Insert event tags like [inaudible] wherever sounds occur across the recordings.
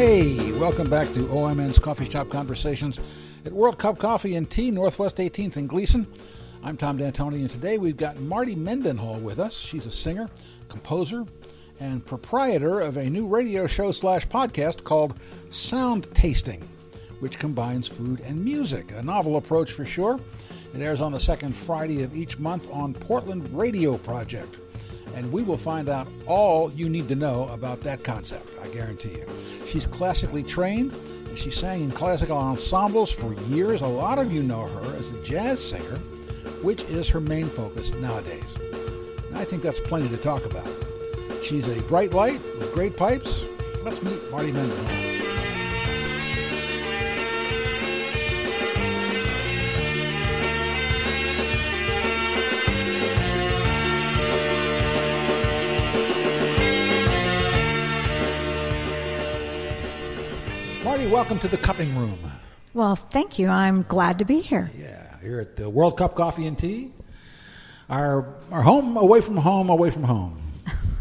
Hey, welcome back to OMN's Coffee Shop Conversations at World Cup Coffee and Tea, Northwest 18th and Gleason. I'm Tom D'Antoni, and today we've got Marty Mendenhall with us. She's a singer, composer, and proprietor of a new radio show slash podcast called Sound Tasting, which combines food and music. A novel approach for sure. It airs on the second Friday of each month on Portland Radio Project and we will find out all you need to know about that concept, I guarantee you. She's classically trained, and she sang in classical ensembles for years. A lot of you know her as a jazz singer, which is her main focus nowadays. And I think that's plenty to talk about. She's a bright light with great pipes. Let's meet Marty Mendenhall. Welcome to the cupping room. Well, thank you. I'm glad to be here. Yeah, here at the World Cup Coffee and Tea. Our, our home away from home, away from home.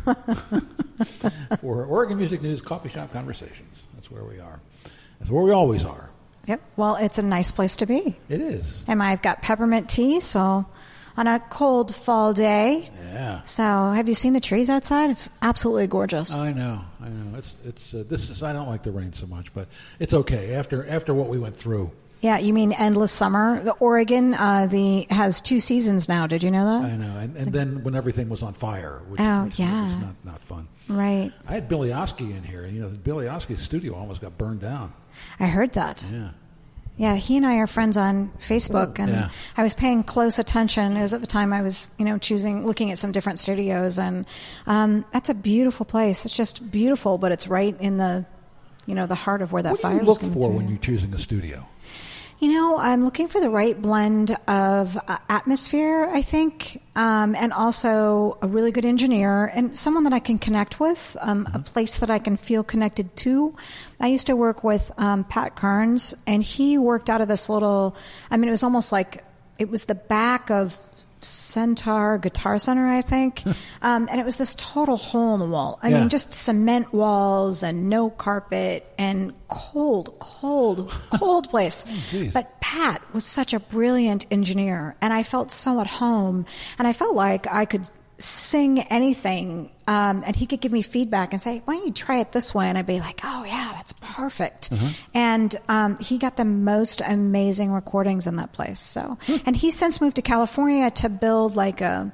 [laughs] For Oregon Music News Coffee Shop Conversations. That's where we are. That's where we always are. Yep. Well, it's a nice place to be. It is. And I've got peppermint tea, so on a cold fall day. Yeah. So, have you seen the trees outside? It's absolutely gorgeous. I know. I know. It's it's uh, this is I don't like the rain so much, but it's okay after after what we went through. yeah, you mean endless summer? The Oregon uh, the has two seasons now. Did you know that? I know. And, and then when everything was on fire, which, Oh, which yeah. was not not fun. Right. I had Billy Oskay in here, you know, Billy Oskay's studio almost got burned down. I heard that. Yeah. Yeah, he and I are friends on Facebook, and Yeah. I was paying close attention. It was at the time I was, you know, choosing, looking at some different studios, and um, that's a beautiful place. It's just beautiful, but it's right in the, you know, the heart of where that What do fire you was look coming for through. when you're choosing a studio? You know, I'm looking for the right blend of uh, atmosphere, I think, um, and also a really good engineer and someone that I can connect with, um, a place that I can feel connected to. I used to work with um, Pat Carnes, and he worked out of this little, I mean, it was almost like it was the back of Centaur Guitar Center, I think. um, and it was this total hole in the wall. I Yeah. mean, just cement walls and no carpet and cold, cold, [laughs] cold place. geez. but Pat was such a brilliant engineer, and I felt so at home, and I felt like I could sing anything, um, and he could give me feedback and say, "Why don't you try it this way?" And I'd be like, "Oh yeah, that's perfect." And um, he got the most amazing recordings in that place. So, and he's since moved to California to build like a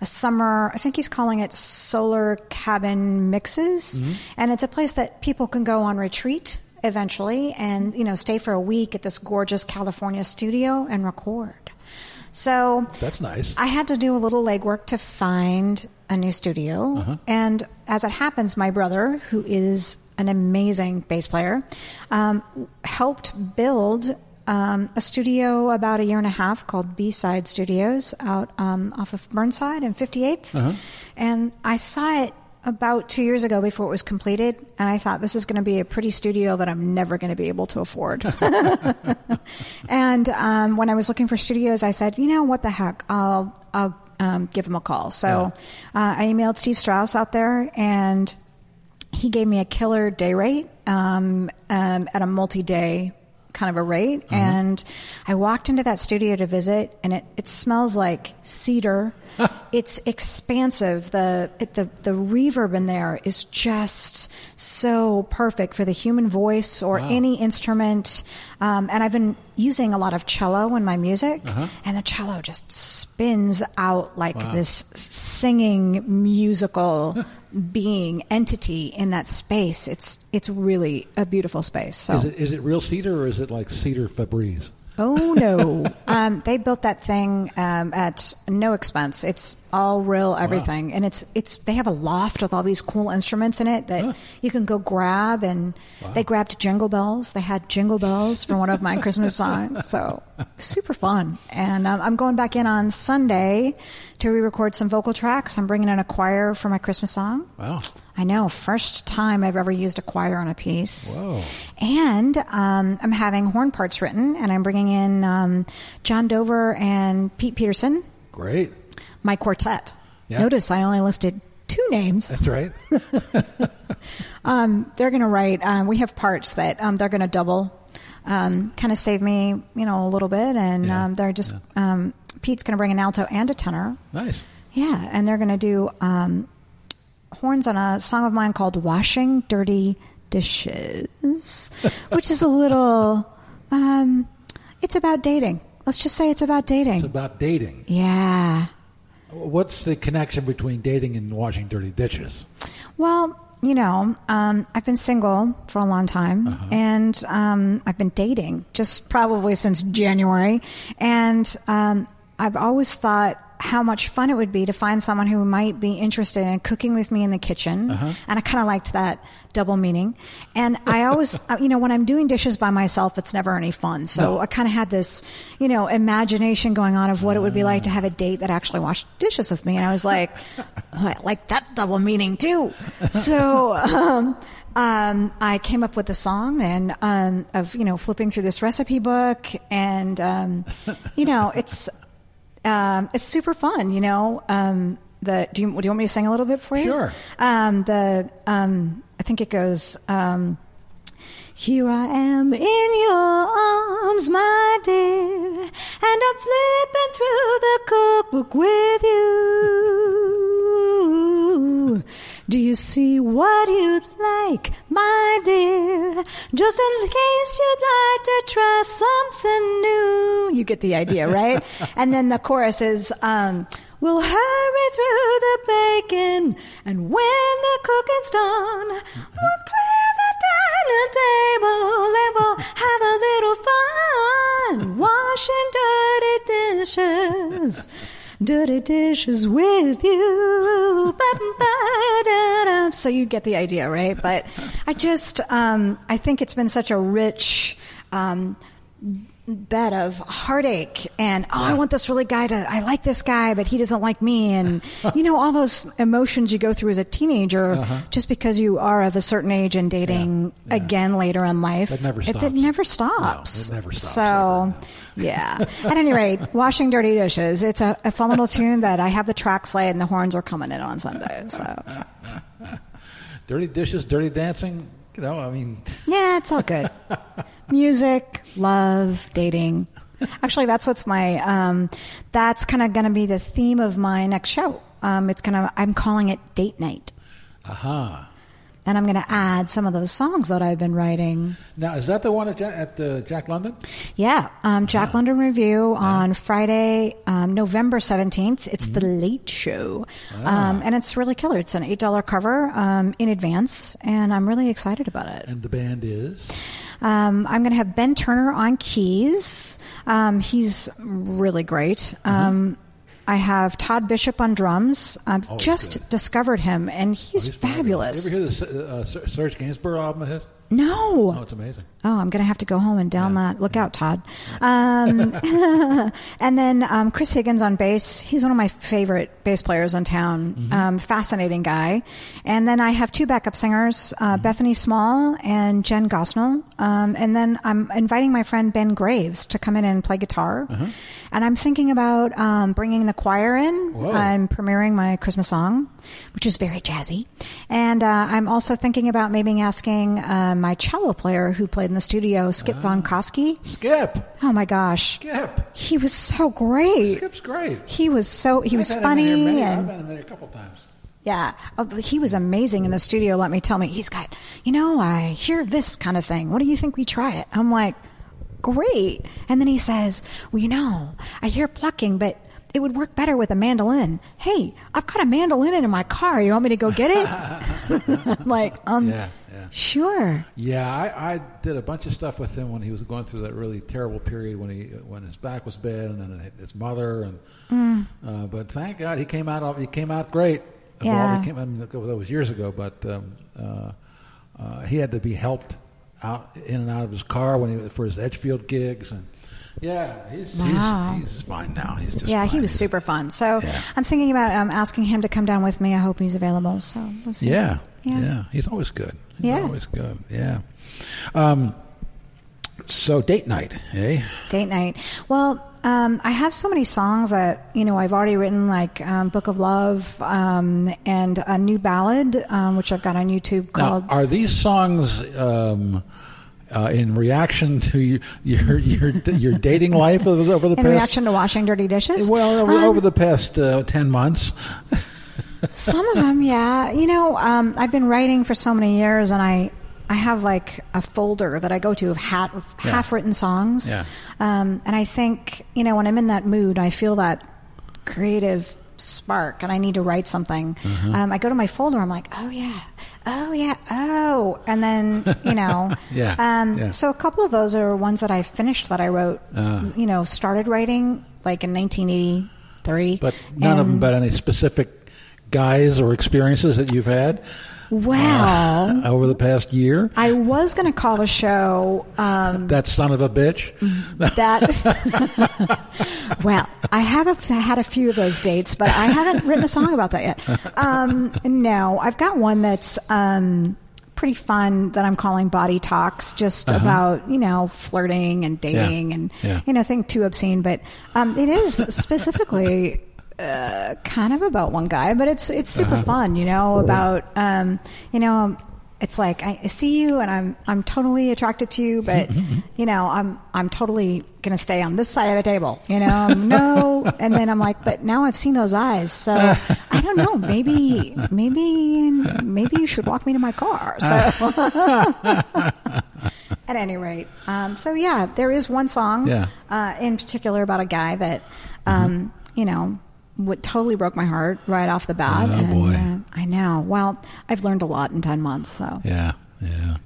a summer, I think he's calling it solar cabin mixes. And it's a place that people can go on retreat eventually and, you know, stay for a week at this gorgeous California studio and record. So That's nice. I had to do a little legwork to find a new studio. And as it happens, my brother, who is an amazing bass player, um, helped build um, a studio about a year and a half called B Side Studios out um, off of Burnside and 58th. And I saw it about two years ago before it was completed, and I thought this is going to be a pretty studio that I'm never going to be able to afford. [laughs] and um, when I was looking for studios, I said, you know, what the heck, I'll I'll um, give him a call. So uh, I emailed Steve Strauss out there, and he gave me a killer day rate um, um, at a multi-day kind of a rate. And I walked into that studio to visit, and it, it smells like cedar. [laughs] it's expansive. The the the reverb in there is just so perfect for the human voice or any instrument. Um, and I've been using a lot of cello in my music, and the cello just spins out like this singing musical [laughs] being entity in that space. It's it's really a beautiful space. So. Is it is it real cedar or is it like cedar Febreze? Oh no! [laughs] um, they built that thing um, at no expense. It's all real everything, and it's it's. They have a loft with all these cool instruments in it that Huh. you can go grab, and they grabbed jingle bells. They had jingle bells for one of my Christmas songs, so super fun. And um, I'm going back in on Sunday to re-record some vocal tracks. I'm bringing in a choir for my Christmas song. Wow. I know, first time I've ever used a choir on a piece. Whoa. And um, I'm having horn parts written, and I'm bringing in um, John Dover and Pete Peterson, Great. My quartet. Yeah. Notice I only listed two names. That's right. [laughs] Um, they're going to write. Um, we have parts that um, they're going to double, um, kind of save me, you know, a little bit, and Yeah, um, they're just um, Pete's going to bring an alto and a tenor. nice. Yeah, and they're going to do um, horns on a song of mine called "Washing Dirty Dishes," [laughs] which is a little. Um, it's about dating. Let's just say it's about dating. It's about dating. yeah. What's the connection between dating and washing dirty dishes? Well, you know, um, I've been single for a long time, Uh-huh. and um, I've been dating just probably since January, and um, I've always thought how much fun it would be to find someone who might be interested in cooking with me in the kitchen, Uh-huh. and I kind of liked that double meaning. And I always, [laughs] uh, you know, when I'm doing dishes by myself, it's never any fun. So No. I kind of had this, you know, imagination going on of what it would be like to have a date that actually washed dishes with me, and I was like, oh, [laughs] I like that double meaning too. So. Um, um, I came up with a song and um, of you know flipping through this recipe book, and um, you know it's um, it's super fun. You know, um, the do you, do you want me to sing a little bit for you? Sure. Um, the um, I think it goes. Um, here I am in your arms, my dear, and I'm flipping through the cookbook with you. Do you see what you'd like, my dear? Just in case you'd like to try something new. You get the idea, right? [laughs] and then the chorus is, um, We'll hurry through the bacon, and when the cooking's done, we'll clear the table and we'll have a little fun washing dirty dishes. Dirty dishes with you. So you get the idea, right? But I just, um, I think it's been such a rich, um, bed of heartache and oh i want this really guy to i like this guy but he doesn't like me and [laughs] you know all those emotions you go through as a teenager just because you are of a certain age and dating Uh-huh. Yeah, yeah. again later in life That never it, stops. it never stops No, it never stops, so ever, no. yeah at any rate [laughs] washing dirty dishes it's a, a fun little tune that i have the tracks laid and the horns are coming in on sunday so [laughs] Dirty dishes, dirty dancing. You know, I mean, Yeah, it's all good. Music, love, dating. Actually, that's what's my. Um, that's kind of going to be the theme of my next show. Um, it's gonna. I'm calling it date night, aha. and I'm going to add some of those songs that I've been writing. Now, is that the one at, Ja- at uh, Jack London? Yeah, um, Jack London Revue on Friday, um, November 17th. It's the Late Show. Um, and it's really killer. It's an $8 cover um, in advance, and I'm really excited about it. And the band is? Um, I'm going to have Ben Turner on keys. Um, he's really great. Um, I have Todd Bishop on drums. I've just good. discovered him, and he's, He's fabulous. You ever hear the uh, Serge Gainsbourg album of his? No. Oh, it's amazing. Oh, I'm going to have to go home and down that. Look out, Todd. Um, [laughs] [laughs] and then um, Chris Higgins on bass. He's one of my favorite bass players in town. Um, fascinating guy. And then I have two backup singers, uh, Bethany Small and Jen Gosnell. Um, and then I'm inviting my friend Ben Graves to come in and play guitar. And I'm thinking about um, bringing the choir in. Whoa. I'm premiering my Christmas song, which is very jazzy. And uh, I'm also thinking about maybe asking uh, my cello player who played in the studio, Skip vonKuske. Skip. Oh my gosh, Skip. he was so great. Skip's great. He was so he was I've in funny many- I've and had him there a couple times. yeah, oh, he was amazing in the studio. Let me tell me, he's got you know I hear this kind of thing. What do you think we try it? I'm like, great. And then he says, well, you know, I hear plucking, but it would work better with a mandolin. Hey, I've got a mandolin in my car. You want me to go get it? [laughs] [laughs] I'm like, um, yeah. Sure. Yeah, I, I did a bunch of stuff with him when he was going through that really terrible period when he when his back was bad and then his mother and Mm. uh, but thank God he came out of- he came out great. Yeah. Well, came, I mean, that was years ago, but um, uh, uh, he had to be helped out in and out of his car when he for his Edgefield gigs and yeah, he's Wow. he's, he's fine now. He's just Yeah, he was super fun. So Yeah. I'm thinking about um, asking him to come down with me. I hope he's available. So we'll see. Yeah, Yeah. yeah, He's always good. He's Yeah. always good. Yeah. Um, so date night, eh? Date night. Well, um, I have so many songs that you know I've already written, like um, "Book of Love" um, and a new ballad, um, which I've got on YouTube called. Now, are these songs um, uh, in reaction to your your your, your dating life over the, over the in past? reaction to washing dirty dishes? well, over, Um, over the past uh, ten months. [laughs] Some of them, yeah. You know, um, I've been writing for so many years, and I I have like a folder that I go to of hat, Yeah. half written songs. Yeah. Um, and I think you know when I'm in that mood, I feel that creative spark, and I need to write something. Mm-hmm. Um, I go to my folder. I'm like, oh yeah, oh yeah, oh, and then you know, [laughs] Yeah, Um, yeah. So a couple of those are ones that I finished that I wrote. Uh. you know, started writing like in 1983. But none of them And- about any specific guys or experiences that you've had Well, over the past year. I was going to call the show um, That son of a bitch. that. [laughs] [laughs] well, I have a, had a few of those dates, but I haven't written a song about that yet. Um, no, I've got one that's um, pretty fun that I'm calling Body Talks, just about you know flirting and dating and Yeah. you know thing too obscene, but um, it is specifically. Uh, kind of about one guy, but it's it's super fun, you know. About um, you know, it's like I see you and I'm I'm totally attracted to you, but [laughs] you know I'm I'm totally gonna stay on this side of the table, you know. No, [laughs] and then I'm like, but now I've seen those eyes, so I don't know. Maybe maybe maybe you should walk me to my car. So [laughs] at any rate, um, so yeah, there is one song Yeah. uh, in particular about a guy that um, you know. What totally broke my heart right off the bat. Oh, and, boy. Uh, I know. Well, I've learned a lot in ten months. So Yeah, yeah.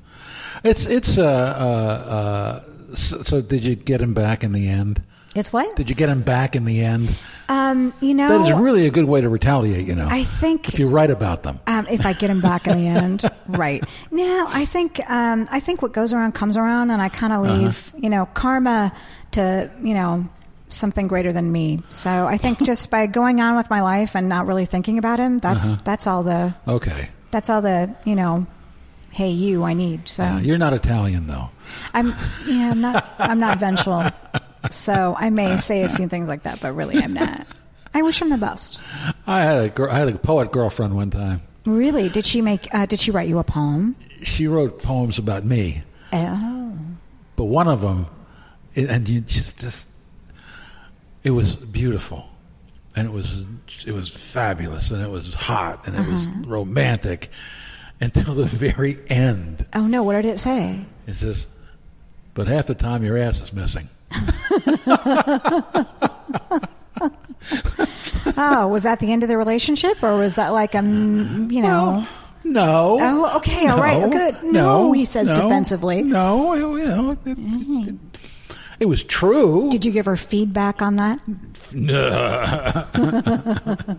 It's it's uh, uh, uh so, so did you get him back in the end? it's what Did you get him back in the end? um, you know. That is really a good way to retaliate, you know. I think if you write about them. um, if I get him back in the end, [laughs] right? No, I think um, I think what goes around comes around, and I kind of Uh-huh. leave you know karma to you know something greater than me. So I think [laughs] just by going on with my life and not really thinking about him, that's Uh-huh. that's all the Okay. that's all the you know. Hey, you! I need so. Yeah, you're not Italian though. I'm yeah, I'm not I'm not vengeful. [laughs] So I may say a few things like that, but really I'm not. I wish him the best. I had a girl, I had a poet girlfriend one time. Really? Did she make uh, did she write you a poem? She wrote poems about me, Oh. but one of them, and you just, just it was beautiful, and it was it was fabulous, and it was hot, and it was romantic, until the very end. Oh no, what did it say? It says, "But half the time your ass is missing." [laughs] Oh, was that the end of the relationship? Or was that like a you know? No. Oh, okay, all right, good. No, he says defensively. Mm-hmm. No, you know, it, it, it was true. Did you give her feedback on that? No. [laughs]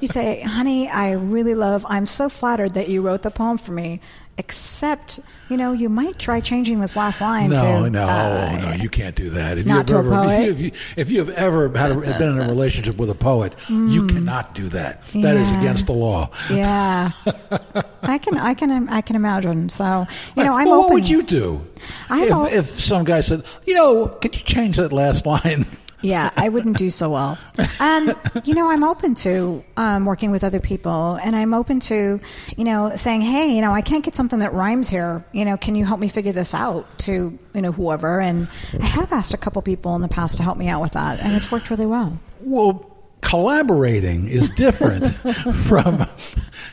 You say, "Honey, I really love. I'm so flattered that you wrote the poem for me. Except, you know, you might try changing this last line No, to no, uh, no, you can't do that. If not you've to a ever, poet? If, you, if, you, if you have ever had a, been in a relationship with a poet, you cannot do that. That is Mm. Yeah. against the law. Yeah, [laughs] I can, I can, I can imagine. So, you know, I'm well, what would you do I'm if, if some guy said, you know, could you change that last [laughs] line? Yeah, I wouldn't do so well. Um, you know, I'm open to um, working with other people, and I'm open to, you know, saying, "Hey, you know, I can't get something that rhymes here. You know, can you help me figure this out?" To you know, whoever. And I have asked a couple people in the past to help me out with that, and it's worked really well. Well, collaborating is different [laughs] from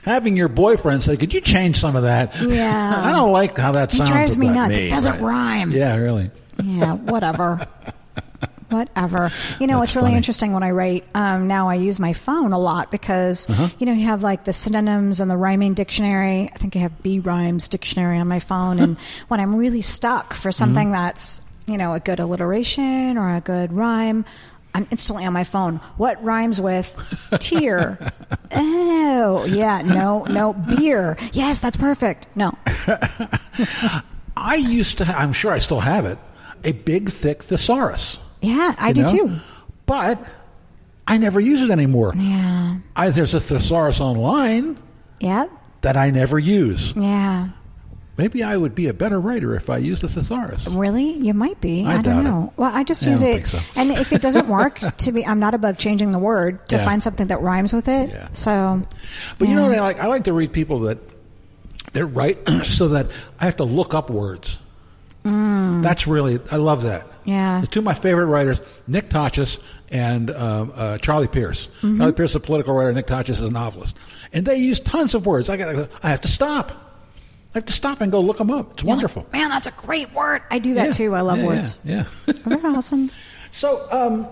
having your boyfriend say, "Could you change some of that?" Yeah. I don't like how that It sounds. drives me nuts. me. It doesn't Right. rhyme. Yeah, really. Yeah, whatever. [laughs] Whatever. You know, That's it's really funny. interesting when I write. Um, now I use my phone a lot because, Uh-huh. you know, you have like the synonyms and the rhyming dictionary. I think I have B rhymes dictionary on my phone. and [laughs] when I'm really stuck for something Mm-hmm. that's, you know, a good alliteration or a good rhyme, I'm instantly on my phone. What rhymes with [laughs] tear? oh, yeah. No, no. Beer. Yes, that's perfect. No. [laughs] I used to. I'm sure I still have it. A big, thick thesaurus. Yeah, I do know? too. But I never use it anymore. Yeah. I, there's a thesaurus online Yep. that I never use. Yeah. maybe I would be a better writer if I used a thesaurus. Really, you might be. I I, doubt don't it. know. Well, I just Yeah, I use don't it, so. and if it doesn't work, [laughs] to be, I'm not above changing the word to Yeah. find something that rhymes with it. Yeah. So, But you know what I like? I like to read people that that write [clears throat] so that I have to look up words. That's really I love that. Mm. Yeah. the two of my favorite writers, Nick Tosches and um, uh, Charlie Pierce. Mm-hmm. Charlie Pierce is a political writer. Nick Tosches is a novelist, and they use tons of words. I got I have to stop. I have to stop and go look them up. It's You're like, wonderful. Man, that's a great word. I do that Yeah. too. I love Yeah, words. Yeah. yeah. They're awesome. [laughs] so, um,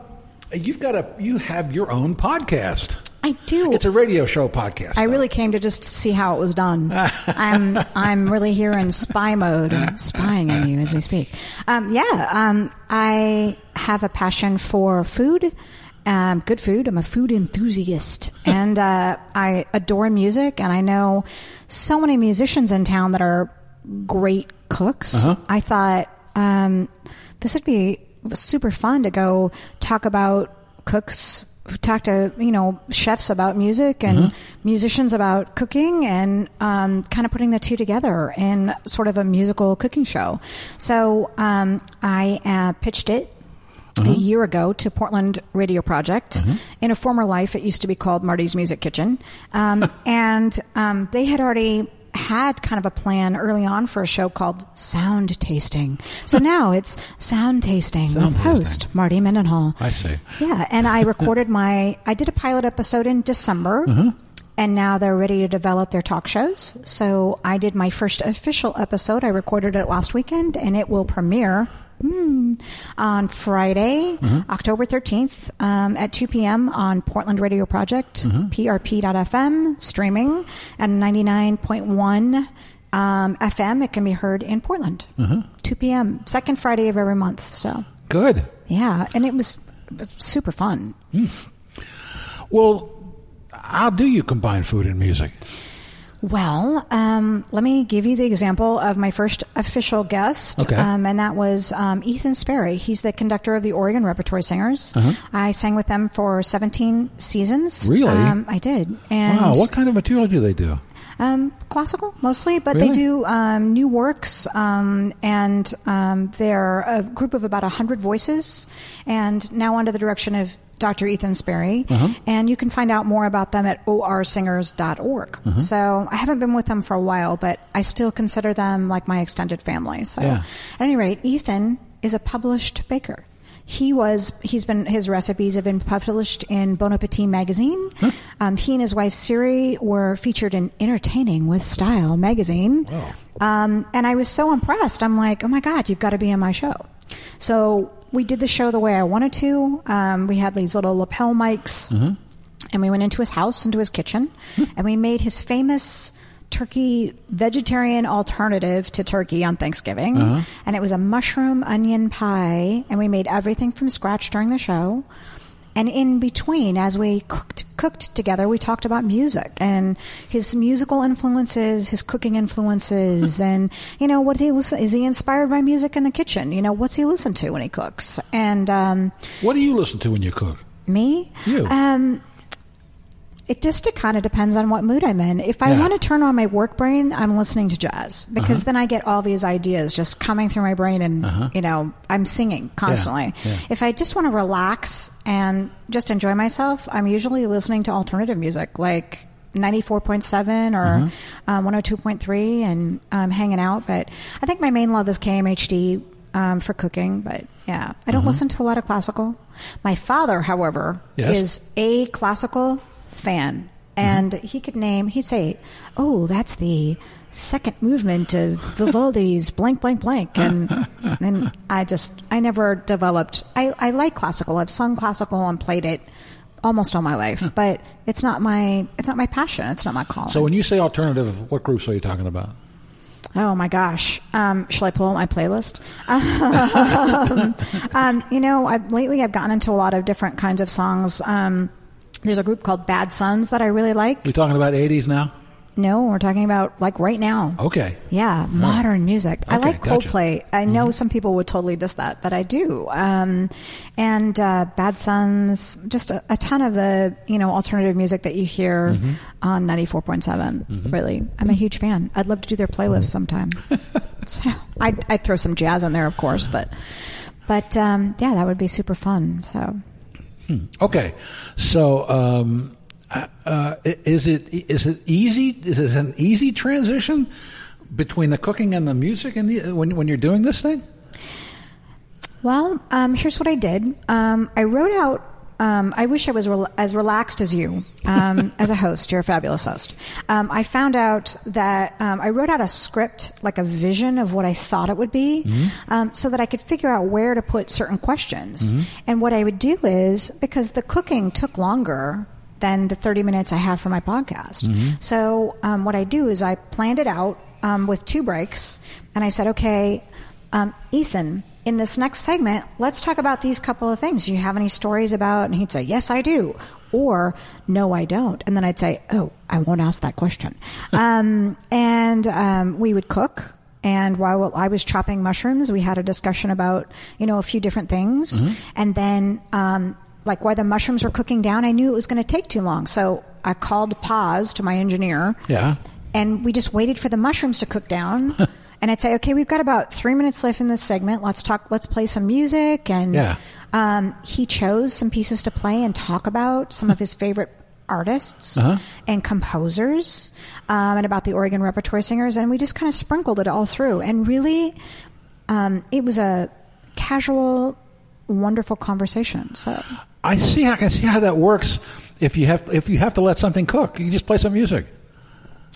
you've got a you have your own podcast. I do. It's a radio show podcast. I though. really came to just see how it was done. [laughs] I'm I'm really here in spy mode, I'm spying on you as we speak. Um, yeah, um, I have a passion for food, um, good food. I'm a food enthusiast, [laughs] and uh, I adore music. And I know so many musicians in town that are great cooks. Uh-huh. I thought um, this would be super fun to go talk about cooks talk to you know chefs about music and musicians about cooking and um, kind of putting the two together in sort of a musical cooking show. So um, i uh, pitched it a year ago to Portland Radio Project. In a former life, it used to be called Marty's Music Kitchen. Um, and um, they had already had kind of a plan early on for a show called Sound Tasting. So now it's Sound Tasting with Sound host Marty Mendenhall. I see. Yeah, and I recorded my. I did a pilot episode in December, uh-huh. and now they're ready to develop their talk shows. So I did my first official episode. I recorded it last weekend, and it will premiere. Hmm, on Friday, October 13th um, at 2 p.m. on Portland Radio Project, prp.fm, streaming at 99.1 um, FM. It can be heard in Portland, 2 p.m., second Friday of every month. So, Good. yeah, and it was, it was super fun. Well, how do you combine food and music? Well, um, let me give you the example of my first official guest, Okay. um, and that was um, Ethan Sperry. He's the conductor of the Oregon Repertory Singers. I sang with them for 17 seasons. Uh-huh. Really? Um, I did. And wow, what kind of material do they do? Um, classical mostly, but Really? they do um, new works, um, and um, they're a group of about hundred voices, and now under the direction of Dr. Ethan Sperry. Uh-huh. And you can find out more about them at orsingers.org. Uh-huh. So I haven't been with them for a while, but I still consider them like my extended family. So Yeah. at any rate, Ethan is a published baker. He was. He's been. His recipes have been published in Bon Appetit magazine. Um, he and his wife Siri were featured in Entertaining with Style magazine. Um, and I was so impressed. I'm like, oh my god, you've got to be on my show. So we did the show the way I wanted to. Um, we had these little lapel mics, and we went into his house, into his kitchen, and we made his famous turkey vegetarian alternative to turkey on Thanksgiving. And it was a mushroom onion pie, and we made everything from scratch during the show. And in between, as we cooked, cooked together, we talked about music and his musical influences, his cooking influences, [laughs] and you know what he listen. Is he inspired by music in the kitchen? You know what's he listen to when he cooks? And um, What do you listen to when you cook? me, You. um, it just it kind of depends on what mood I'm in. If I Yeah. want to turn on my work brain, I'm listening to jazz because Uh-huh. then I get all these ideas just coming through my brain, and you know I'm singing constantly. yeah. If I just want to relax and just enjoy myself, I'm usually listening to alternative music like. 94.7 or Uh-huh. um, 102.3 and um, hanging out. But I think my main love is KMHD um, for cooking. But yeah, I don't listen to a lot of classical. My father, however, Yes. is a classical fan. And he could name, he'd say, oh, that's the second movement of Vivaldi's [laughs] blank, blank, blank. And [laughs] then I just, I never developed, I, I like classical. I've sung classical and played it almost all my life, but it's not my, it's not my passion. It's not my calling. So when you say alternative, what groups are you talking about? Oh my gosh! Um, shall I pull my playlist? [laughs] um, um, you know, I've, lately I've gotten into a lot of different kinds of songs. Um, there's a group called Bad Suns that I really like. We talking about 80s now? No, we're talking about like right now. Okay. Yeah, modern music. I Okay, like gotcha. Coldplay. I know some people would totally diss that, but I do. Um, and uh, Bad Suns, just a, a ton of the you know alternative music that you hear Mm-hmm. on ninety four point seven. Really, I'm a huge fan. I'd love to do their playlist sometime. [laughs] so, I'd, I'd throw some jazz in there, of course, but but um, yeah, that would be super fun. So. Okay, so um, uh, uh, is it is it easy? Is it an easy transition between the cooking and the music, and when when you're doing this thing? Well, um, here's what I did. Um, I wrote out. Um, I wish I was rel- as relaxed as you um, [laughs] as a host. You're a fabulous host. Um, I found out that um, I wrote out a script, like a vision of what I thought it would be, um, so that I could figure out where to put certain questions. And what I would do is because the cooking took longer than the 30 minutes I have for my podcast. So um, what I do is I planned it out um, with two breaks, and I said, okay, um, Ethan, in this next segment, let's talk about these couple of things. Do you have any stories about? And he'd say, yes, I do. Or, no, I don't. And then I'd say, oh, I won't ask that question. [laughs] um, and um, we would cook. And while I was chopping mushrooms, we had a discussion about, you know, a few different things. And then, um, like while the mushrooms were cooking down, I knew it was going to take too long. So I called pause to my engineer Yeah. and we just waited for the mushrooms to cook down. [laughs] and I'd say, okay, we've got about three minutes left in this segment. Let's talk. Let's play some music. And Yeah. um, he chose some pieces to play and talk about some of his favorite artists Uh-huh. and composers, um, and about the Oregon Repertory Singers. And we just kind of sprinkled it all through. And really, um, it was a casual, wonderful conversation. So. I see. I can see how that works. If you have if you have to let something cook, you just play some music.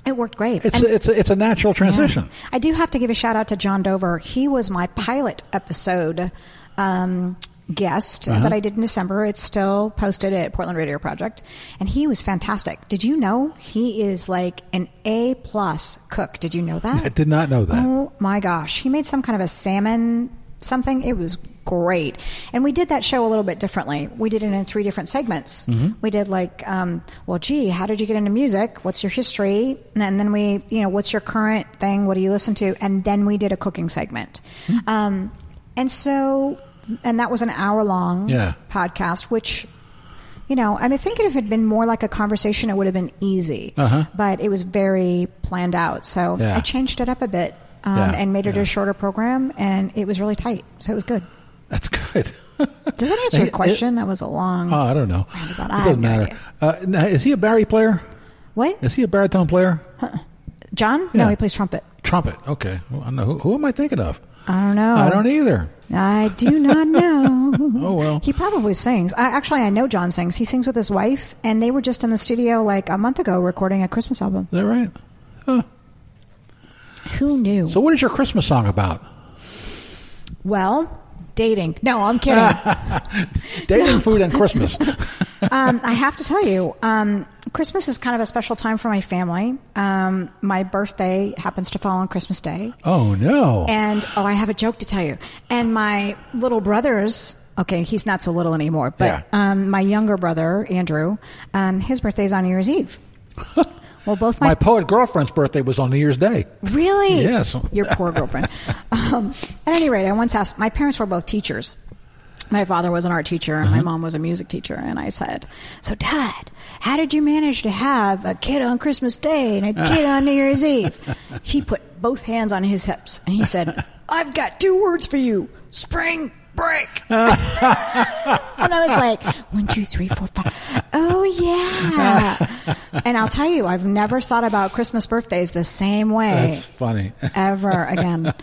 It worked great. It's a, it's a, it's a natural transition. Yeah. I do have to give a shout out to John Dover. He was my pilot episode um, guest Uh-huh. that I did in December. It's still posted at Portland Radio Project, and he was fantastic. Did you know he is like an A plus cook? Did you know that? I did not know that. Oh my gosh. He made some kind of a salmon something. It was great. And we did that show a little bit differently. We did it in three different segments. We did like, um, well, gee, how did you get into music? What's your history? And then we, you know, what's your current thing? What do you listen to? And then we did a cooking segment. Um, and so, and that was an hour long Yeah. podcast, which you know, I mean, I think if it had been more like a conversation, it would have been easy. Uh-huh. But it was very planned out. So Yeah. I changed it up a bit um, Yeah, and made it yeah. a shorter program, and it was really tight. So it was good. That's good. [laughs] Does that answer your question? that was a long. Oh, I don't know. Roundabout. It doesn't no matter. Uh, now, is he a Barry player? what? Is he a baritone player? John? Yeah. No, he plays trumpet. Trumpet. Okay. Well, I don't know. Who, who am I thinking of? I don't know. I don't either. I do not [laughs] know. Oh well. He probably sings. I, actually, I know John sings. He sings with his wife, and they were just in the studio like a month ago recording a Christmas album. Is that right? Huh. Who knew? So, what is your Christmas song about? well, dating. No, I'm kidding. [laughs] Dating, food, and Christmas. [laughs] um, I have to tell you, um, Christmas is kind of a special time for my family. Um, my birthday happens to fall on Christmas Day. Oh no! And oh, I have a joke to tell you. And my little brothers, okay, he's not so little anymore, but Yeah. um, my younger brother, Andrew, um, his birthday's on New Year's Eve. [laughs] well, both my, My poet girlfriend's birthday was on New Year's Day. really, Yes. your poor girlfriend. [laughs] um, at any rate, I once asked. My parents were both teachers. My father was an art teacher and my mom was a music teacher. And I said, So, Dad, how did you manage to have a kid on Christmas Day and a kid on New Year's [laughs] Eve? He put both hands on his hips and he said, [laughs] I've got two words for you spring break. [laughs] and I was like, One, two, three, four, five. Oh, yeah. and I'll tell you, I've never thought about Christmas birthdays the same way That's funny. ever again.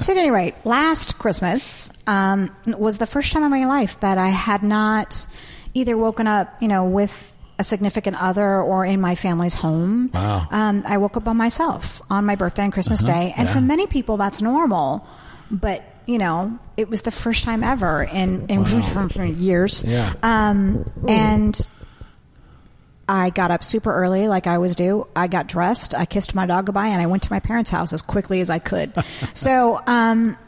so, at any rate, last Christmas um, was the first time in my life that I had not either woken up, you know, with a significant other or in my family's home. Wow. Um, I woke up by myself on my birthday and Christmas Day, and yeah. for many people, that's normal. But you know, it was the first time ever in in from years. Yeah. Um, and I got up super early, like I always do. I got dressed, I kissed my dog goodbye, and I went to my parents' house as quickly as I could. [laughs] so, um,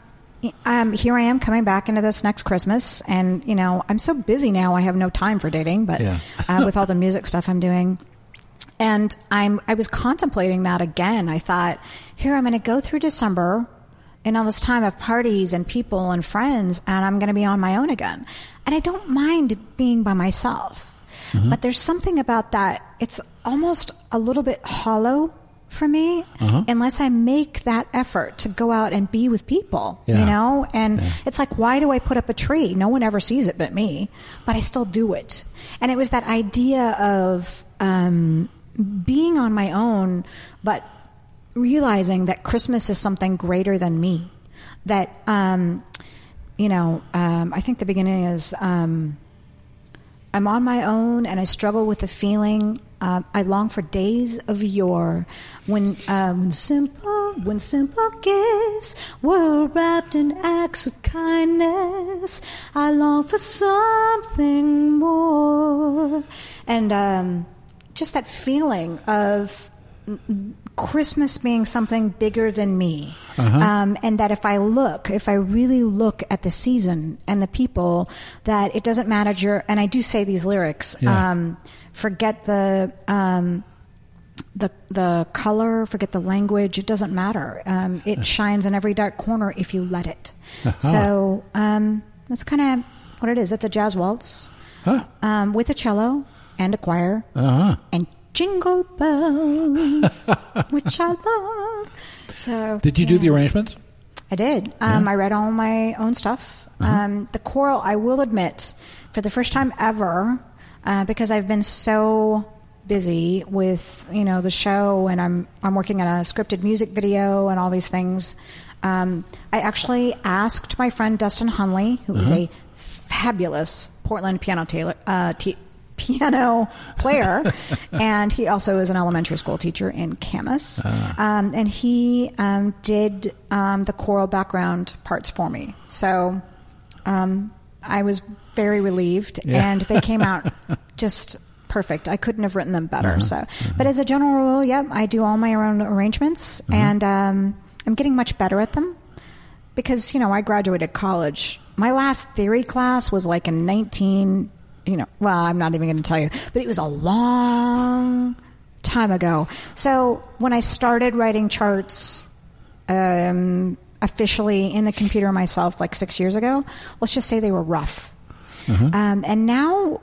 um, here I am coming back into this next Christmas, and you know, I'm so busy now. I have no time for dating, but Yeah. uh, with all the music stuff I'm doing, And I'm I was contemplating that again. I thought, here I'm going to go through December in all this time of parties and people and friends, and I'm going to be on my own again. And I don't mind being by myself. Mm-hmm. But there's something about that. It's almost a little bit hollow for me uh-huh. unless I make that effort to go out and be with people, yeah. you know? And yeah. it's like, why do I put up a tree? No one ever sees it but me, but I still do it. And it was that idea of um, being on my own, but realizing that Christmas is something greater than me. That, um, you know, um, I think the beginning is um, I'm on my own and I struggle with the feeling. Uh, I long for days of yore when, uh, when simple, when simple gifts were wrapped in acts of kindness. I long for something more, and um, just that feeling of Christmas being something bigger than me. Uh-huh. Um, and that if I look, if I really look at the season and the people, that it doesn't matter. Your, and I do say these lyrics. Yeah. Um, forget the. Um, the the color, forget the language. It doesn't matter. Um, it shines in every dark corner if you let it. Uh-huh. So um, that's kind of what it is. It's a jazz waltz huh. um, with a cello and a choir uh-huh. and Jingle Bells, [laughs] which I love. So, did you do the arrangements? I did. Um. I read all my own stuff. Uh-huh. Um, the choral, I will admit, for the first time ever, uh, because I've been so busy with you know the show, and I'm I'm working on a scripted music video and all these things. Um, I actually asked my friend Dustin Hunley, who uh-huh. is a fabulous Portland piano tailor, uh, t- piano player, [laughs] and he also is an elementary school teacher in Camas. Uh. Um, and he um, did um, the choral background parts for me. So um, I was very relieved, yeah. and they came [laughs] out just perfect. I couldn't have written them better. Uh-huh. So, uh-huh. but as a general rule, yep, I do all my own arrangements, uh-huh. and um, I'm getting much better at them because you know I graduated college. My last theory class was like in 19 you know, well, I'm not even going to tell you, but it was a long time ago. So when I started writing charts um, officially in the computer myself, like six years ago, let's just say they were rough. Mm-hmm. Um, and now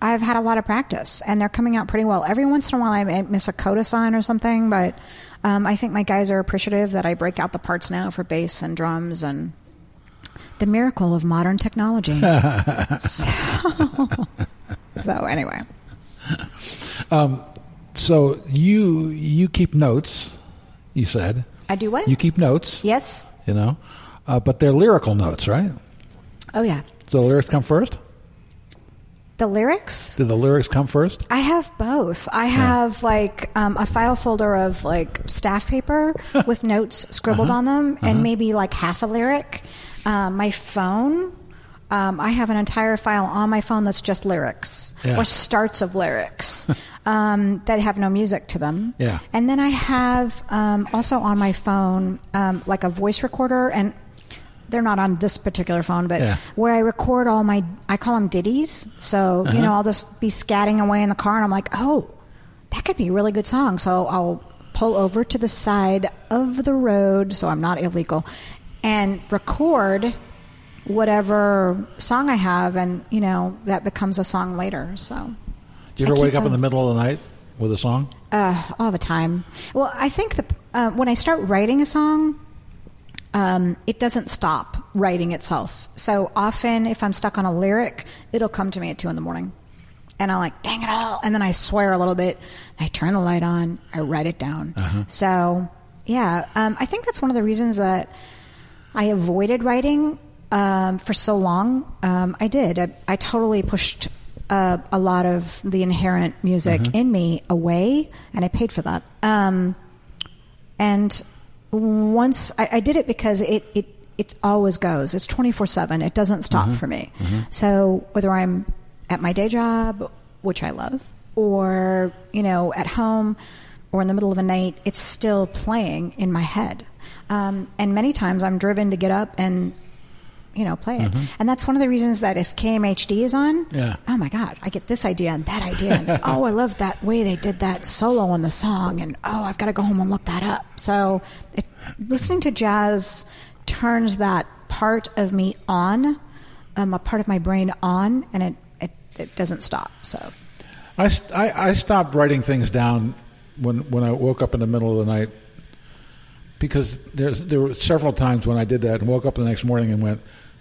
I've had a lot of practice, and they're coming out pretty well. Every once in a while, I miss a coda sign or something, but um, I think my guys are appreciative that I break out the parts now for bass and drums and the miracle of modern technology. [laughs] so, so, anyway. Um, so you you keep notes. You said I do what? You keep notes. Yes. You know, uh, but they're lyrical notes, right? Oh yeah. So the lyrics come first. The lyrics? Do the lyrics come first? I have both. I have yeah. like um, a file folder of like staff paper [laughs] with notes scribbled uh-huh. on them, uh-huh. and maybe like half a lyric. Uh, my phone, um, I have an entire file on my phone that's just lyrics yeah. or starts of lyrics [laughs] um, that have no music to them. Yeah. And then I have um, also on my phone um, like a voice recorder, and they're not on this particular phone, but yeah. where I record all my, I call them ditties. So, uh-huh. you know, I'll just be scatting away in the car, and I'm like, oh, that could be a really good song. So I'll pull over to the side of the road, so I'm not illegal, and record whatever song I have, and you know that becomes a song later. So, do you ever wake up in the middle of the night with a song? Uh, all the time. Well, I think the uh, when I start writing a song, um, it doesn't stop writing itself. So often, if I'm stuck on a lyric, it'll come to me at two in the morning. And I'm like, dang it all. And then I swear a little bit. I turn the light on. I write it down. Uh-huh. So, yeah, um, I think that's one of the reasons that I avoided writing um, for so long. Um, I did. I, I totally pushed uh, a lot of the inherent music mm-hmm. in me away, and I paid for that. Um, and once I, I, did it because it, it it always goes. It's twenty four seven. It doesn't stop mm-hmm. for me. Mm-hmm. So whether I'm at my day job, which I love, or you know at home, or in the middle of a night, it's still playing in my head. Um, and many times I'm driven to get up and you know, play it. And that's one of the reasons that if KMHD is on, Yeah. oh my God, I get this idea and that idea. And, [laughs] oh, I love that way they did that solo on the song. And oh, I've got to go home and look that up. So it, listening to jazz turns that part of me on, um, a part of my brain on, and it, it, it doesn't stop. So I, I, I stopped writing things down when when I woke up in the middle of the night because there's, there were several times when I did that and woke up the next morning and went,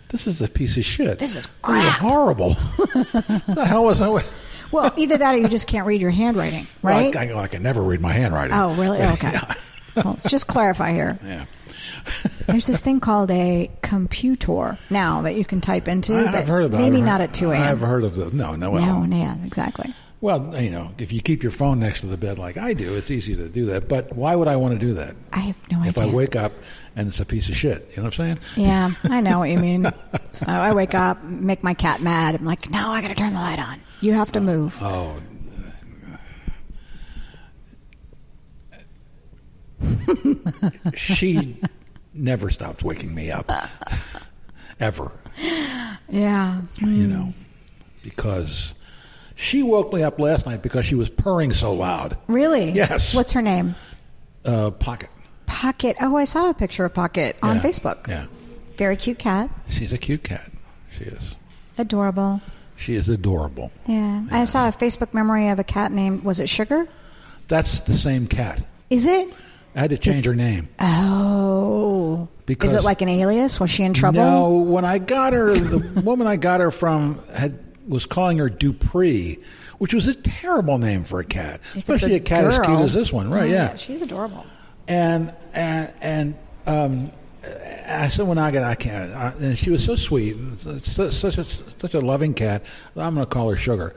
"This is a piece of shit. This is is crap." horrible. [laughs] the hell was I?" Well, either that or you just can't read your handwriting, right? [laughs] Well, I, I, I can never read my handwriting. oh, really? [laughs] Okay. Well, let's just clarify here. Yeah. There's this thing called a computer now that you can type into. I, have heard about. Maybe I've not heard- at 2 a.m. I've heard of the no, no, No, yeah, exactly. Well, you know, if you keep your phone next to the bed like I do, it's easy to do that. But why would I want to do that? I have no If idea. If I wake up and it's a piece of shit, you know what I'm saying? yeah, I know what you mean. [laughs] So I wake up, make my cat mad. I'm like, no, I got to turn the light on. You have to move. Oh. Uh, she never stops waking me up. [laughs] Ever. Yeah. You hmm. know. Because she woke me up last night because she was purring so loud. Really? Yes. What's her name? Uh, pocket. Pocket. Oh, I saw a picture of Pocket on Yeah. Facebook. Yeah. Very cute cat. She's a cute cat. She is. Adorable. She is adorable. Yeah. I saw a Facebook memory of a cat named, was it Sugar? That's the same cat. Is it? I had to change It's- her name. Oh. Because- Is it like an alias? Was she in trouble? No, when I got her, the [laughs] woman I got her from had was calling her Dupree, which was a terrible name for a cat, If especially a, cat as cute as this one, right? Oh, yeah. She's adorable. And and and um, I said, "When I get, I can't." And she was so sweet, and s- s- such a such a loving cat. I'm going to call her Sugar.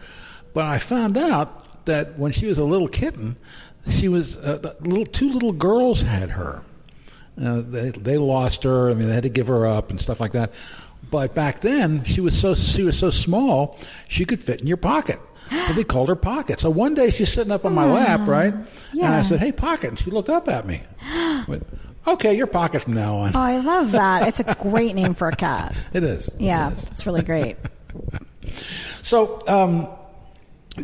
But I found out that when she was a little kitten, she was uh, little two little girls had her. Uh, they they lost her. I mean, they had to give her up and stuff like that. But back then, she was so she was so small, she could fit in your pocket. They called her Pocket. So one day she's sitting up on my lap, right? Yeah. And I said, "Hey, Pocket," and she looked up at me. [gasps] Went, okay, you're Pocket from now on. Oh, I love that. It's a great name for a cat. [laughs] It is. Yeah, is. it's really great. [laughs] So, um,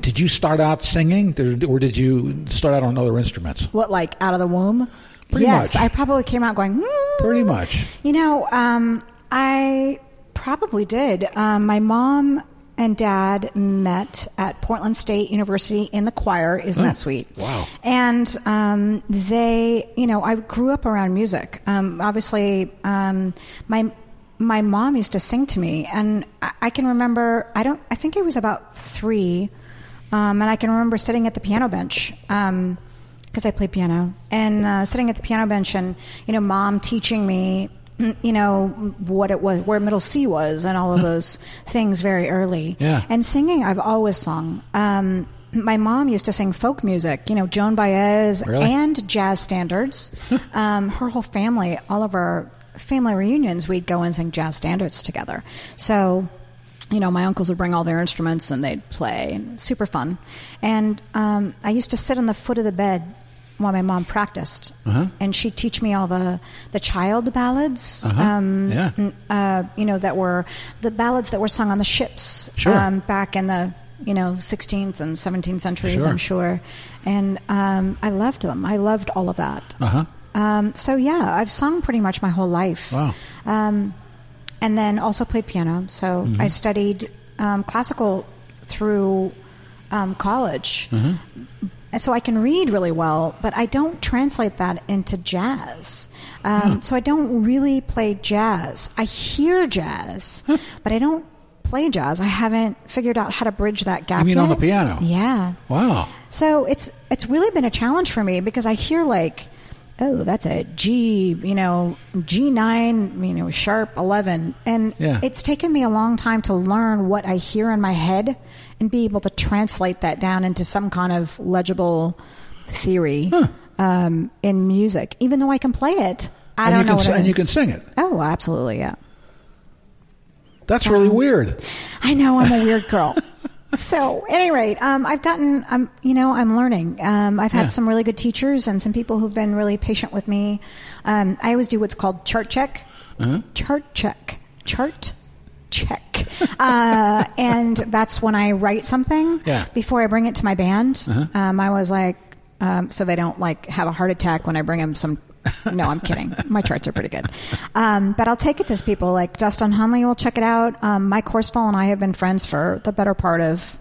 did you start out singing, or did you start out on other instruments? What, like out of the womb? Pretty yes, much. I probably came out going. "Hmm." Pretty much. You know, um, I probably did. Um, my mom and dad met at Portland State University in the choir. Isn't that sweet? Wow. And um, they, you know, I grew up around music. Um, obviously, um, my my mom used to sing to me, and I, I can remember. I don't. I think I was about three, um, and I can remember sitting at the piano bench. Um, because I play piano and uh, sitting at the piano bench and you know mom teaching me you know what it was where middle C was and all of [laughs] those things very early Yeah. and singing I've always sung um, my mom used to sing folk music you know Joan Baez Really? and jazz standards [laughs] um, her whole family all of our family reunions we'd go and sing jazz standards together so you know, my uncles would bring all their instruments and they'd play, super fun. And um, I used to sit on the foot of the bed while my mom practiced, Uh-huh. and she'd teach me all the the child ballads. Uh-huh. Um, Yeah. uh, you know, that were the ballads that were sung on the ships Sure. um, back in the you know 16th and 17th centuries. Sure. I'm sure, and um, I loved them. I loved all of that. Uh huh. Um, so yeah, I've sung pretty much my whole life. Wow. Um, and then also played piano. So Mm-hmm. I studied um, classical through um, college. Mm-hmm. And so I can read really well, but I don't translate that into jazz. Um, So I don't really play jazz. I hear jazz, but I don't play jazz. I haven't figured out how to bridge that gap. You mean on the piano? Yeah. Wow. So it's it's really been a challenge for me because I hear like, oh, that's a G, you know, G nine, you know, sharp eleven, and Yeah. it's taken me a long time to learn what I hear in my head and be able to translate that down into some kind of legible theory um, in music. Even though I can play it, I and don't you know can what si- it and you can sing it. Oh, absolutely, yeah. That's So- really weird. I know I'm a weird girl. [laughs] so, at any rate, um, I've gotten, um, you know, I'm learning. Um, I've had Yeah. some really good teachers and some people who've been really patient with me. Um, I always do what's called chart check. Uh-huh. Chart check. chart. Check. uh, and that's when I write something Yeah. before I bring it to my band. Uh-huh. Um, I was like, um, so they don't like have a heart attack when I bring them some. No, I'm kidding. My charts are pretty good. Um, but I'll take it to people like Dustin Hunley will check it out. Um, Mike Horsfall and I have been friends for the better part of,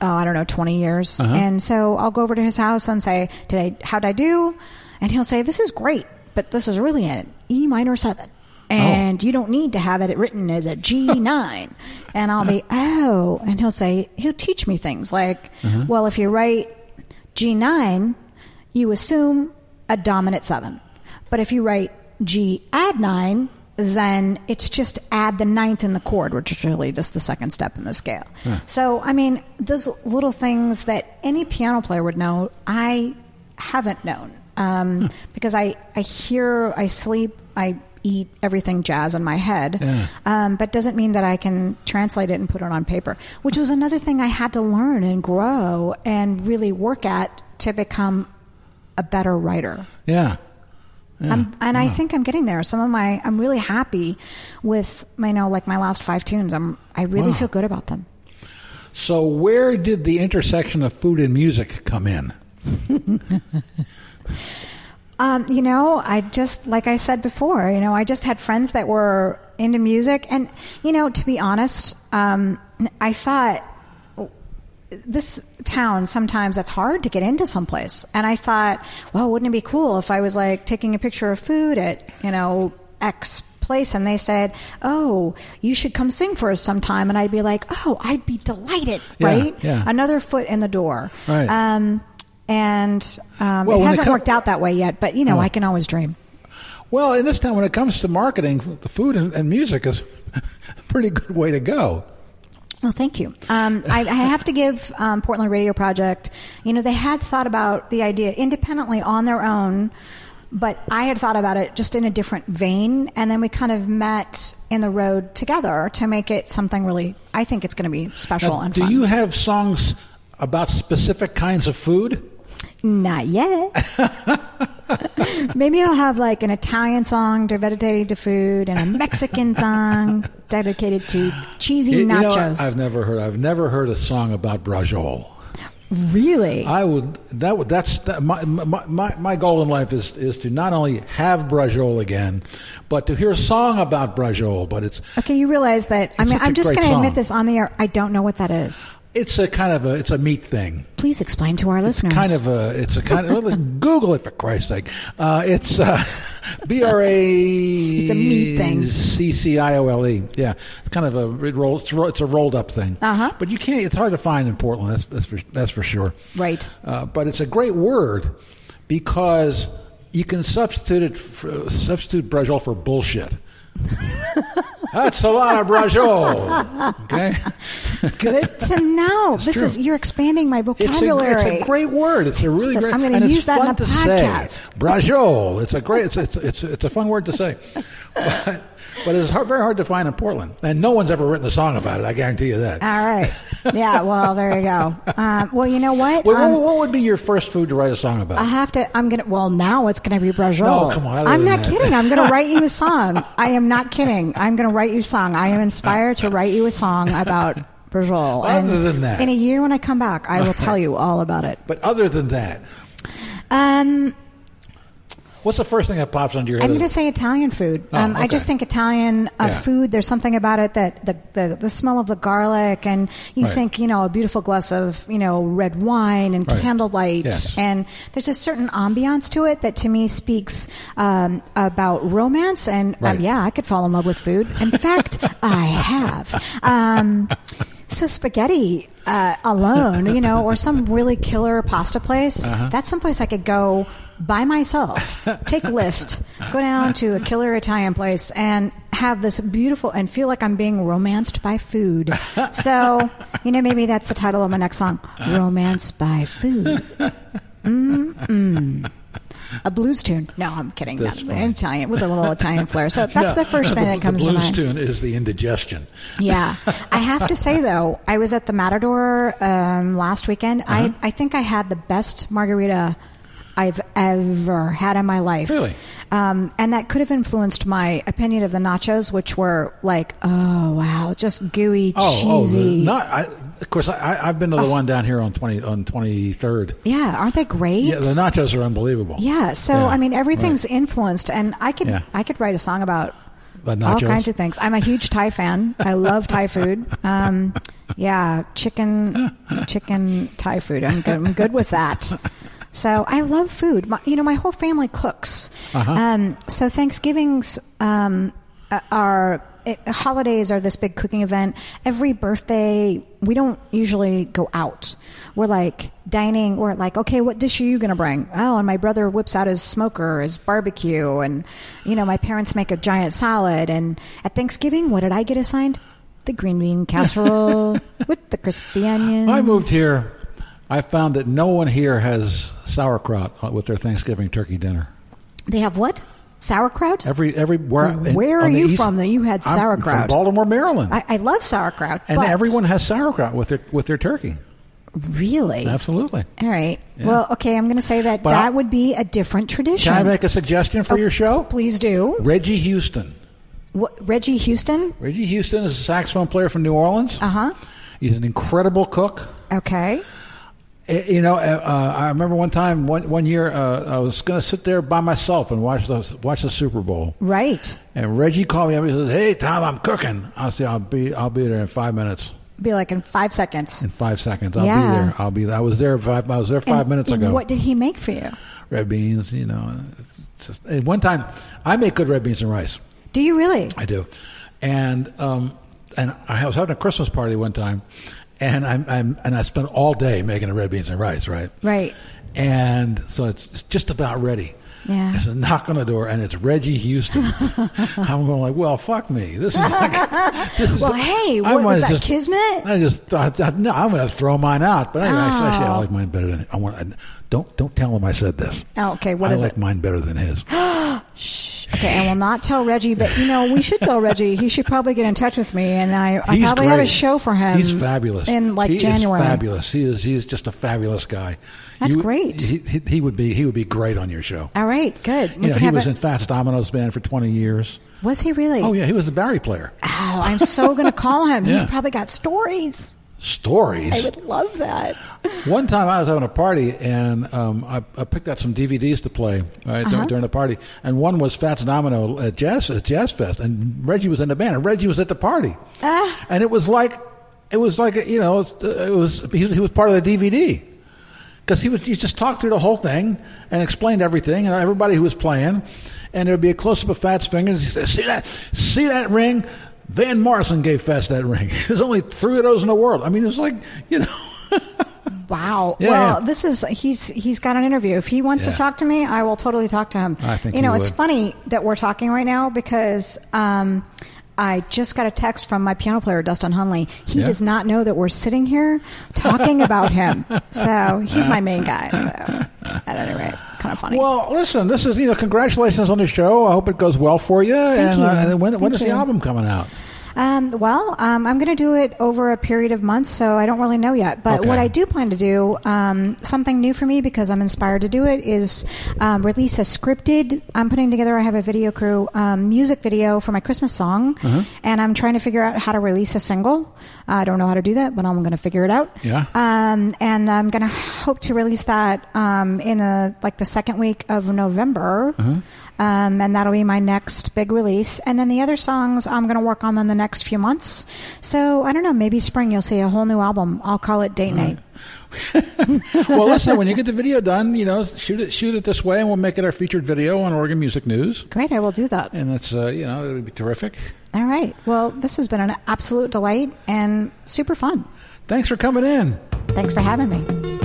oh, I don't know, 20 years. Uh-huh. And so I'll go over to his house and say, Did I, how'd I do? And he'll say, This is great, but this is really an E minor seven. And you don't need to have it written as a G9. [laughs] and I'll be, oh. And he'll say, he'll teach me things like, well, if you write G9, you assume a dominant seven. But if you write G add nine, then it's just add the ninth in the chord, which is really just the second step in the scale. So, I mean, those little things that any piano player would know, I haven't known um, because I, I hear, I sleep, I eat everything jazz in my head, Yeah. um, but doesn't mean that I can translate it and put it on paper, which was another thing I had to learn and grow and really work at to become a better writer. Yeah. Yeah. I'm, and I think I'm getting there. Some of my, I'm really happy with, you know, like my last five tunes. I'm, I really Wow. feel good about them. So, where did the intersection of food and music come in? [laughs] Um, you know, I just, like I said before, you know, I just had friends that were into music. And, you know, to be honest, um, I thought this town sometimes it's hard to get into someplace. And I thought, well, wouldn't it be cool if I was like taking a picture of food at, you know, X place and they said, oh, you should come sing for us sometime. And I'd be like, oh, I'd be delighted, Yeah, right? yeah. Another foot in the door. Right. Um, and um, Well, it hasn't co- worked out that way yet, but you know, Oh. I can always dream. Well, in this town, when it comes to marketing, the food and, and music is [laughs] a pretty good way to go. Well, thank you. Um, I, I have to give um, Portland Radio Project, you know, they had thought about the idea independently on their own, but I had thought about it just in a different vein. And then we kind of met in the road together to make it something really, I think it's going to be special Now, and do fun. you have songs about specific kinds of food? Not yet. [laughs] Maybe I'll have like an Italian song dedicated to food and a Mexican song [laughs] dedicated to cheesy You- you know, nachos. I've never heard. I've never heard a song about braciole. really? I would. That would. That's that, my, my my my goal in life is is to not only have braciole again, but to hear a song about braciole. But it's Okay, you realize that. I mean, I'm just going to admit this on the air. I don't know what that is. It's a kind of a it's a meat thing. Please explain to our listeners. Kind of a it's a kind of well, [laughs] Google it for Christ's sake. Uh, it's uh, [laughs] B R A. It's a meat thing. C C I O L E. Yeah, it's kind of a it roll, it's, ro- it's a rolled up thing. Uh-huh. But you can't. It's hard to find in Portland. That's that's for, that's for sure. Right. Uh, but it's a great word because you can substitute it for, substitute braciole for bullshit. [laughs] That's a lot of braciole. Okay, Good to know. this true. is you're expanding my it's a, vocabulary. it's a great word. It's a really Yes, great. I'm gonna use that in a to podcast. say. Braciole. It's a great. It's it's it's, it's a fun word to say. But, [laughs] but it's hard, very hard to find in Portland, and no one's ever written a song about it. I guarantee you that. All right. Yeah. Well, there you go. Um, well, you know what? Well, Um, what, what would be your first food to write a song about? I have to. I'm gonna. Well, now it's gonna be braciole. No, come on, I'm not that. kidding. I'm gonna [laughs] write you a song. I am not kidding. I'm gonna write you a song. I am inspired to write you a song about braciole. Other and than that. in a year when I come back, I will tell [laughs] you all about it. but other than that, Um, what's the first thing that pops into your head? I'm going to say Italian food. Oh, um, I just think Italian uh, Yeah. food. There's something about it that the, the the smell of the garlic, and you Right. think you know a beautiful glass of you know red wine and Right. candlelight, Yes. and there's a certain ambiance to it that to me speaks um, about romance. And Right. um, yeah, I could fall in love with food. In fact, [laughs] I have. Um, so spaghetti uh, alone, you know, or some really killer pasta place. Uh-huh. That's someplace I could go by myself, [laughs] take a lift, go down to a killer Italian place, and have this beautiful and feel like I'm being romanced by food. [laughs] So, you know, maybe that's the title of my next song, "Romance by Food." Mm-mm. A blues tune? No, I'm kidding. That's Not fine. Italian with a little Italian [laughs] flair. So that's No, the first thing the, that comes the to blues tune is the indigestion. Yeah, I have to say though, I was at the Matador um, last weekend. Uh-huh. I I think I had the best margarita I've ever had in my life. Really? Um, and that could have influenced my opinion of the nachos, which were like, oh wow, just gooey, Oh, cheesy. oh, not. I, of course, I, I've been to the one down here on twenty on twenty third. yeah, aren't they great? Yeah, the nachos are unbelievable. Yeah, so Yeah, I mean everything's influenced, and I could Yeah. I could write a song about all kinds of things. I'm a huge Thai fan. I love Thai food. Um, [laughs] yeah, chicken, chicken Thai food. I'm good. I'm good with that. So I love food. My, you know, my whole family cooks. Uh-huh. Um, so Thanksgivings um, uh, are. It, holidays are this big cooking event. Every birthday, we don't usually go out. We're like dining. We're like, okay, what dish are you going to bring? Oh, and my brother whips out his smoker, his barbecue, and you know, my parents make a giant salad. And at Thanksgiving, what did I get assigned? The green bean casserole [laughs] with the crispy onions. I moved here. I found that no one here has sauerkraut with their Thanksgiving turkey dinner. They have what? Sauerkraut. Every every where Where are you east- from that you had I'm sauerkraut? From Baltimore, Maryland, I, I love sauerkraut. and everyone has sauerkraut with their with their turkey. really. Absolutely. All right. Yeah. Well, okay. I'm going to say that But that I- would be a different tradition. Can I make a suggestion for Oh, your show? Please do. Reggie Houston. What, Reggie Houston. Reggie Houston is a saxophone player from New Orleans. Uh huh. He's an incredible cook. Okay. Eh, You know, uh, uh, I remember one time, one one year, uh, I was going to sit there by myself and watch the watch the Super Bowl. Right. And Reggie called me up. He says, "Hey, Tom, I'm cooking." I said, "I'll be I'll be there in five minutes." Be like in five seconds. In five seconds, I'll Yeah. be there. I'll be. I was there five. I was there five And minutes ago. What did he make for you? Red beans, you know. Just, and one time, I make good red beans and rice. Do you really? I do, and um, and I was having a Christmas party one time, and I'm, I'm and I spent all day making the red beans and rice, right? Right. And so it's, it's just about ready. Yeah. There's a knock on the door, and it's Reggie Houston. [laughs] I'm going like, well, fuck me. This is like, this is [laughs] Well, hey, I what was that? just- Kismet? I just thought, no, I'm going to throw mine out. But anyway, actually, actually, I Oh. like mine better than I want. I, don't don't tell him I said this. Oh, okay. What I is like it? mine better than his. [gasps] [gasps] Shh. Okay, I will not tell Reggie, but you know, we should tell Reggie. He should probably get in touch with me, and I, I probably have a show for him. He's fabulous in like he January. Fabulous. He is. He is just a fabulous guy. That's You- great. He, he, he would be. He would be great on your show. All right, good. We You know, he was it- in Fats Domino's band for 20 years. Was he really? Oh yeah, he was the bari player. Oh, I'm so going to call him. He's probably got stories. Stories. I would love that. One time I was having a party and um, I, I picked out some DVDs to play right, Uh-huh. during the party, and one was Fats Domino at Jazz at Jazz Fest, and Reggie was in the band, and Reggie was at the party, Ah. and it was like it was like you know it was he was, he was part of the DVD because he was he just talked through the whole thing and explained everything and everybody who was playing, and there'd be a close up of Fats fingers. He said, "See that? See that ring." Van Morrison gave Fats that ring. [laughs] There's only three of those in the world. I mean, it's like you know. [laughs] Wow. Yeah, well, yeah. this is he's he's got an interview. If he wants Yeah. to talk to me, I will totally talk to him. I think you know it's would. funny that we're talking right now because um, I just got a text from my piano player Dustin Hunley. He does not know that we're sitting here talking about him. [laughs] So he's my main guy. So at any rate, kind of funny. Well, listen, this is you know, congratulations on the show. I hope it goes well for you. and, you. Uh, when, when Thank the album coming out? Um, well, um, I'm going to do it over a period of months, so I don't really know yet. But Okay. what I do plan to do, um, something new for me because I'm inspired to do it, is um, release a scripted. I'm putting together. I have a video crew um, music video for my Christmas song, Uh-huh. and I'm trying to figure out how to release a single. I don't know how to do that, but I'm going to figure it out. Yeah. Um, and I'm going to hope to release that um, in the like the second week of November. Uh-huh. Um, and that'll be my next big release. And then the other songs I'm going to work on in the next few months. So I don't know, maybe spring you'll see a whole new album. I'll call it Date Night. [laughs] well, listen, when you get the video done, you know, shoot it shoot it this way, and we'll make it our featured video on Oregon Music News. Great, I will do that. And that's uh, you know, it'll be terrific. All right. Well, this has been an absolute delight and super fun. Thanks for coming in. Thanks for having me.